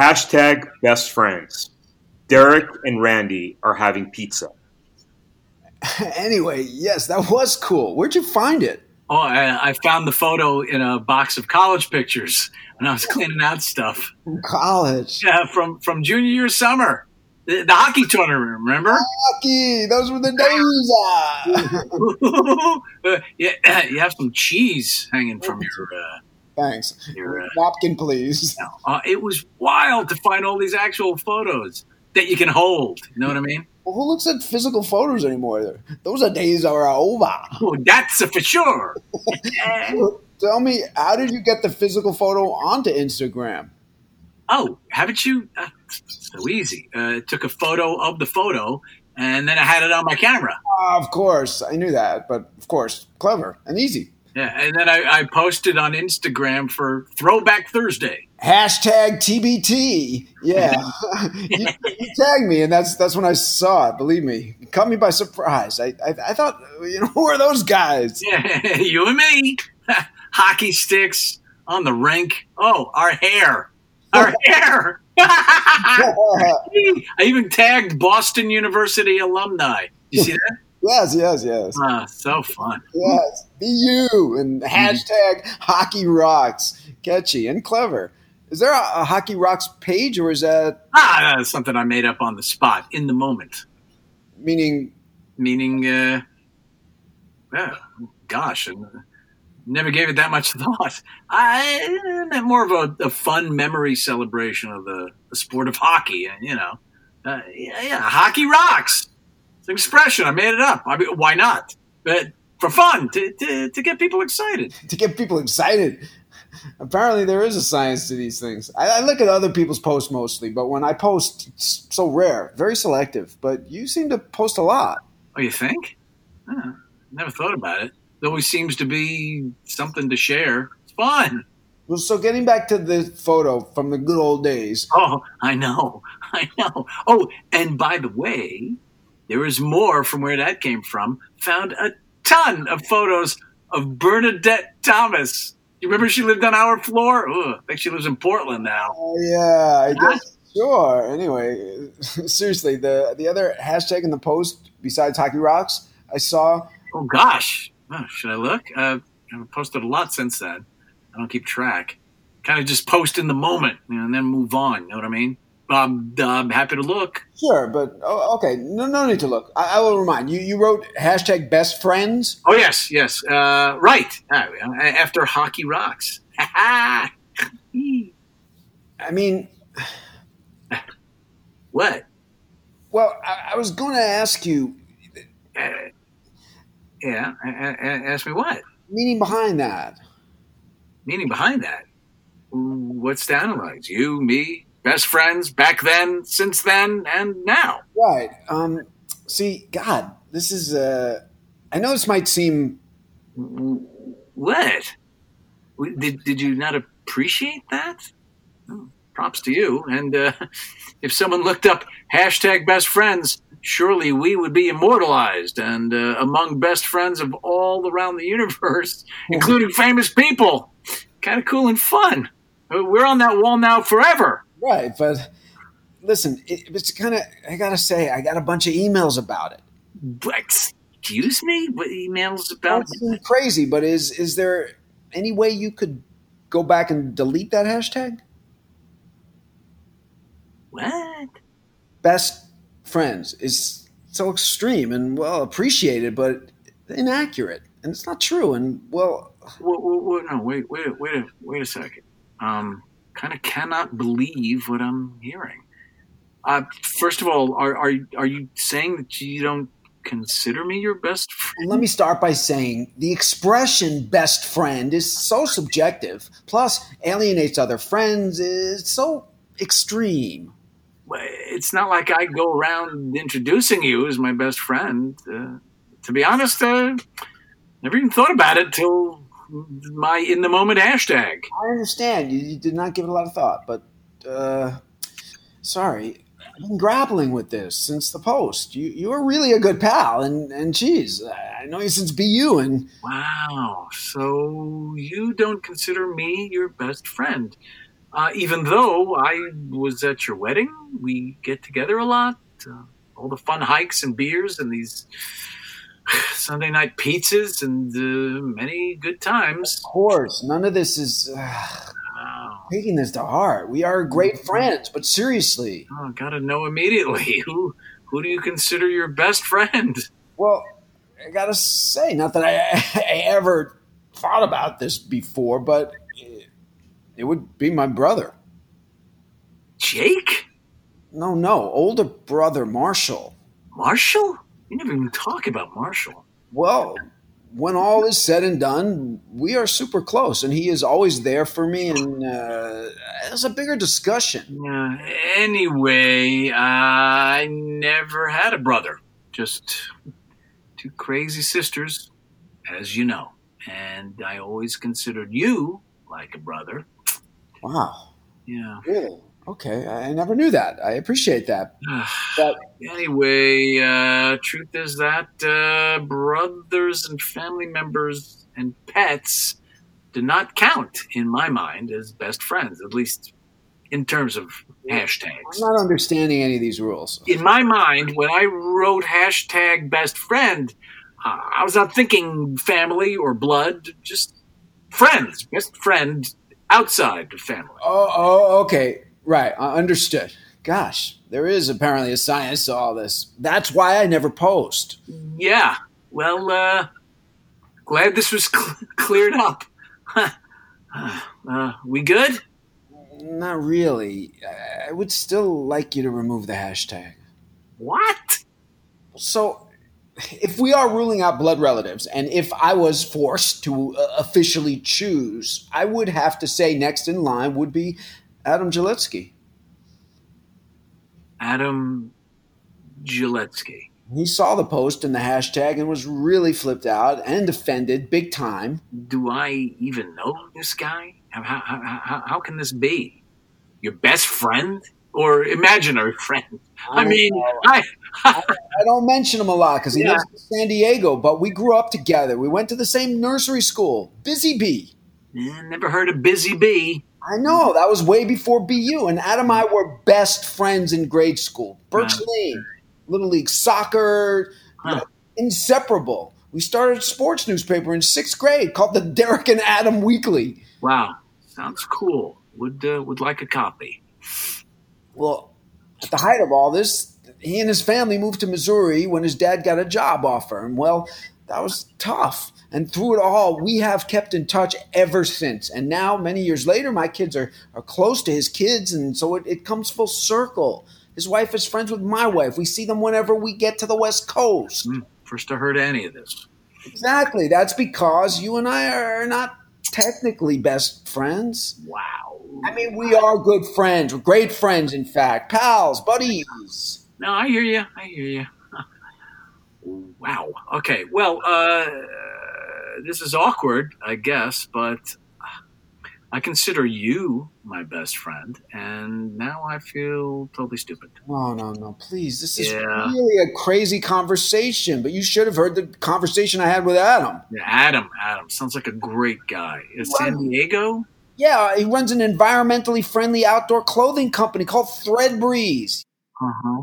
Hashtag best friends. Derek and Randy are having pizza. anyway, yes, that was cool. Where'd you find it? Oh, I, I, found the photo in a box of college pictures when I was cleaning out stuff. From college? Yeah, from from junior year summer. The, the hockey tournament, remember? Hockey, those were the days. uh, yeah, you have some cheese hanging from your. Uh, Thanks. Your uh, napkin, please. Uh, it was wild to find all these actual photos that you can hold. You know what I mean? Well, who looks at physical photos anymore? Those are days are over. Oh, that's for sure. Tell me, how did you get the physical photo onto Instagram? Oh, haven't you? Uh, so easy. Uh, took a photo of the photo, and then I had it on my camera. Uh, of course, I knew that, but of course, clever and easy. Yeah, and then I, I posted on Instagram for Throwback Thursday. Hashtag TBT. Yeah, you, you, tagged me, and that's that's when I saw it. Believe me, it caught me by surprise. I, I, I thought, you know, who are those guys? Yeah, you and me. Hockey sticks on the rink. Oh, our hair, our hair. I even tagged Boston University alumni. You see that? Yes, yes, yes. Ah, so fun. Yes, BU and hashtag hockey rocks. Catchy and clever. Is there a, a hockey rocks page or is that ah that's something I made up on the spot in the moment? Meaning, meaning, uh, yeah, gosh, I never gave it that much thought. I meant more of a, a fun memory celebration of the, the sport of hockey, and you know, uh, yeah, yeah, hockey rocks expression. I made it up. I mean, why not? But for fun, to, to, to get people excited. To get people excited. Apparently, there is a science to these things. I, I, look at other people's posts mostly, but when I post, it's so rare, very selective. But you seem to post a lot. Oh, you think? Huh. Never thought about it. It always seems to be something to share. It's fun. Well, so getting back to the photo from the good old days. Oh, I know. I know. Oh, and by the way, there is more from where that came from. Found a ton of photos of Bernadette Thomas. You remember she lived on our floor? Ooh, I think she lives in Portland now. Oh, yeah, I guess. Sure. Anyway, seriously, the the other hashtag in the post besides Hockey Rocks, I saw. Oh gosh, oh, should I look? Uh, I've posted a lot since then. I don't keep track. Kind of just post in the moment you know, and then move on. You know what I mean? I'm, I'm happy to look. Sure, but oh, okay, no, no need to look. I, I, will remind you. You wrote hashtag best friends. Oh yes, yes, uh, right. Uh, after hockey rocks. I mean, what? Well, I, I was going to ask you. Uh, yeah, ask me what? Meaning behind that. Meaning behind that. What's the analyze? You, me, best friends back then, since then, and now. Right. Um, see, God, this is. Uh, I know this might seem. What? Did Did you not appreciate that? Oh, props to you. And uh, if someone looked up hashtag best friends, surely we would be immortalized and uh, among best friends of all around the universe, including famous people. Kind of cool and fun. We're on that wall now forever. Right, but listen, it, it's kind of I gotta say I got a bunch of emails about it. Excuse me, what emails about? That's crazy, but is is there any way you could go back and delete that hashtag? What? Best friends is so extreme and well appreciated, but inaccurate, and it's not true. And well, well, well, no, wait, wait, wait, a, wait a second. Um, kind of cannot believe what I'm hearing. Uh, first of all, are, are are you saying that you don't consider me your best friend? Let me start by saying the expression best friend is so subjective, plus alienates other friends, is so extreme. It's not like I go around introducing you as my best friend. Uh, to be honest, uh, never even thought about it till my in the moment hashtag. I understand. You, you, did not give it a lot of thought, but uh, sorry. I've been grappling with this since the post. You you are really a good pal, and and geez, I know you since BU, and wow. So you don't consider me your best friend? Uh, even though I was at your wedding, we get together a lot. Uh, all the fun hikes and beers and these Sunday night pizzas and uh, many good times. Of course, none of this is uh, Wow. taking this to heart. We are great friends, but seriously, Oh, gotta know immediately who who do you consider your best friend? well, I gotta say, not that I, I ever thought about this before, but it, it would be my brother. Jake No, no, older brother Marshall. Marshall? You never even talk about Marshall. Well, when all is said and done, we are super close, and he is always there for me. And uh, it's a bigger discussion. Yeah. Anyway, I never had a brother. Just two crazy sisters, as you know. And I always considered you like a brother. Wow, Yeah. really? Okay, I never knew that. I appreciate that. But anyway, uh, truth is that uh, brothers and family members and pets do not count in my mind as best friends, at least in terms of hashtags. I'm not understanding any of these rules. In my mind, when I wrote hashtag best friend, uh, I was not thinking family or blood, just friends, best friend outside of family. Oh, oh, okay, right. I understood. Gosh, there is apparently a science to all this. That's why I never post. Yeah. Well, uh, glad this was cl- cleared up. uh, we good? Not really. I- I would still like you to remove the hashtag. What? So, if we are ruling out blood relatives, and if I was forced to uh, officially choose, I would have to say next in line would be Adam Gillespie. Adam Gillespie. He saw the post and the hashtag and was really flipped out and offended big time. Do I even know this guy? How, how, how, how, can this be? Your best friend? Or imaginary friend? I mean, I, I don't mention him a lot because he Yeah. lives in San Diego, but we grew up together. We went to the same nursery school, Busy Bee. Eh, never heard of Busy Bee. I know that was way before BU, and Adam and I were best friends in grade school. Birch Wow. Lane, Little League soccer, you know, inseparable. We started a sports newspaper in sixth grade called the Derek and Adam Weekly. Wow, sounds cool. Would uh, would like a copy. Well, at the height of all this, he and his family moved to Missouri when his dad got a job offer. And well, that was tough. And through it all, we have kept in touch ever since. And now, many years later, my kids are, are close to his kids. And so it, it comes full circle. His wife is friends with my wife. We see them whenever we get to the West Coast. Hmm, First I heard any of this. Exactly. That's because you and I are not technically best friends. Wow. I mean, we are good friends. We're great friends, in fact. Pals, buddies. No, I hear you. I hear you. Wow. Okay. Well, uh, this is awkward, I guess, but I consider you my best friend, and now I feel totally stupid. No, no, no. Please. This is Yeah. really a crazy conversation, but you should have heard the conversation I had with Adam. Yeah, Adam, Adam sounds like a great guy. Is San Diego? Yeah, he runs an environmentally friendly outdoor clothing company called Thread Breeze. Uh huh.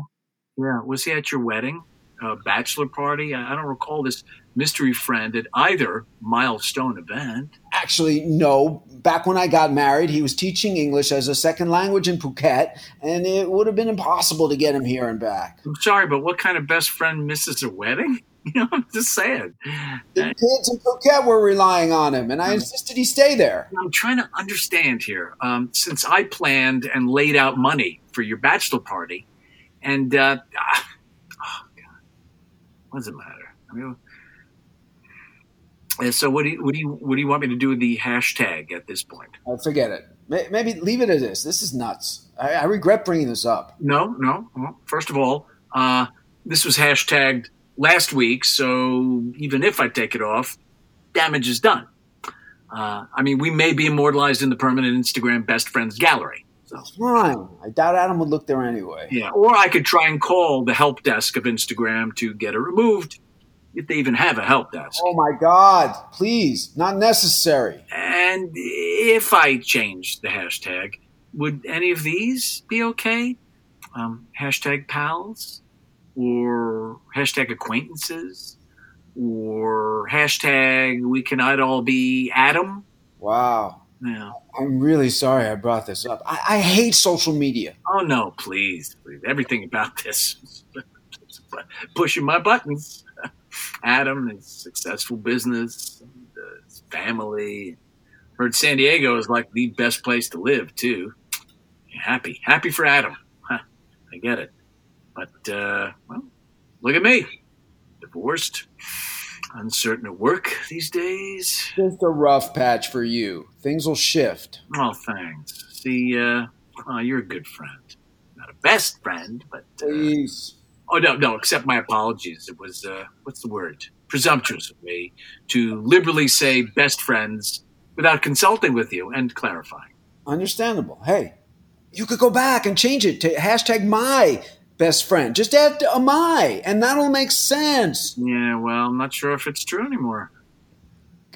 Yeah. Was he at your wedding, uh, bachelor party? I, I don't recall this mystery friend at either milestone event. Actually, no. Back when I got married, he was teaching English as a second language in Phuket, and it would have been impossible to get him here and back. I'm sorry, but what kind of best friend misses a wedding? You know, I'm just saying. The kids in Phuket were relying on him, and I insisted he stay there. I'm trying to understand here. Um, since I planned and laid out money for your bachelor party, and uh, what does it matter? I mean, and so what do you what do you what do you want me to do with the hashtag at this point? Uh, forget it. Maybe leave it as this. This is nuts. I, I regret bringing this up. No, no. Well, first of all, uh, this was hashtagged last week, so even if I take it off, damage is done. Uh, I mean, we may be immortalized in the permanent Instagram best friends gallery. Fine. I doubt Adam would look there anyway. Yeah, or I could try and call the help desk of Instagram to get it removed, if they even have a help desk. Oh my God! Please, not necessary. And if I change the hashtag, would any of these be okay? Um, hashtag pals or hashtag acquaintances or hashtag we cannot all be Adam. Wow. Yeah. I'm really sorry I brought this up. I, I hate social media. Oh no, please, please. Everything about this is pushing my buttons. Adam, his successful business, and, uh, his family. Heard San Diego is like the best place to live too. Happy, happy for Adam. Huh, I get it, but uh, well, look at me, divorced, uncertain at work these days. Just a rough patch for you. Things will shift. Oh, thanks. See, uh, oh, you're a good friend. Not a best friend, but uh, Please. oh no, no. Accept my apologies. It was uh, what's the word? Presumptuous of me to liberally say best friends without consulting with you and clarifying. Understandable. Hey, you could go back and change it to hashtag my best friend. Just add a my, and that'll make sense. Yeah, well, I'm not sure if it's true anymore.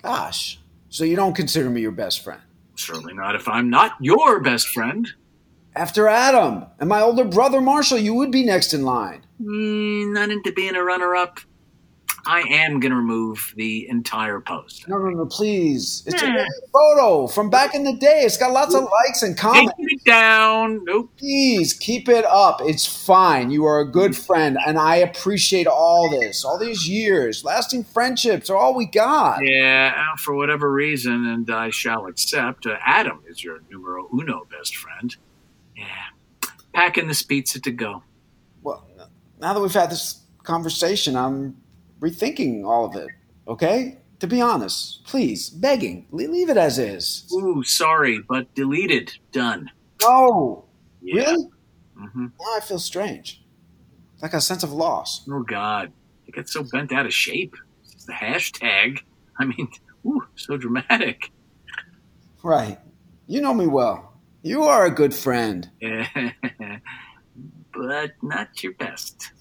Gosh. So you don't consider me your best friend? Certainly not if I'm not your best friend. After Adam and my older brother Marshall, you would be next in line. Mm, not into being a runner-up. I am going to remove the entire post. No, no, no, please. It's a photo from back in the day. It's got lots of likes and comments. Taking it down. Nope. Please keep it up. It's fine. You are a good friend, and I appreciate all this, all these years. Lasting friendships are all we got. Yeah, uh, for whatever reason, and I shall accept, uh, Adam is your numero uno best friend. Yeah. Packing this pizza to go. Well, now that we've had this conversation, I'm rethinking all of it. Okay? To be honest, please, begging, leave it as is. Ooh, sorry, but deleted. Done. No. Yeah. Really? hmm Now I feel strange. Like a sense of loss. Oh, God. I get so bent out of shape. It's the hashtag. I mean, ooh, so dramatic. Right. You know me well. You are a good friend. but not your best.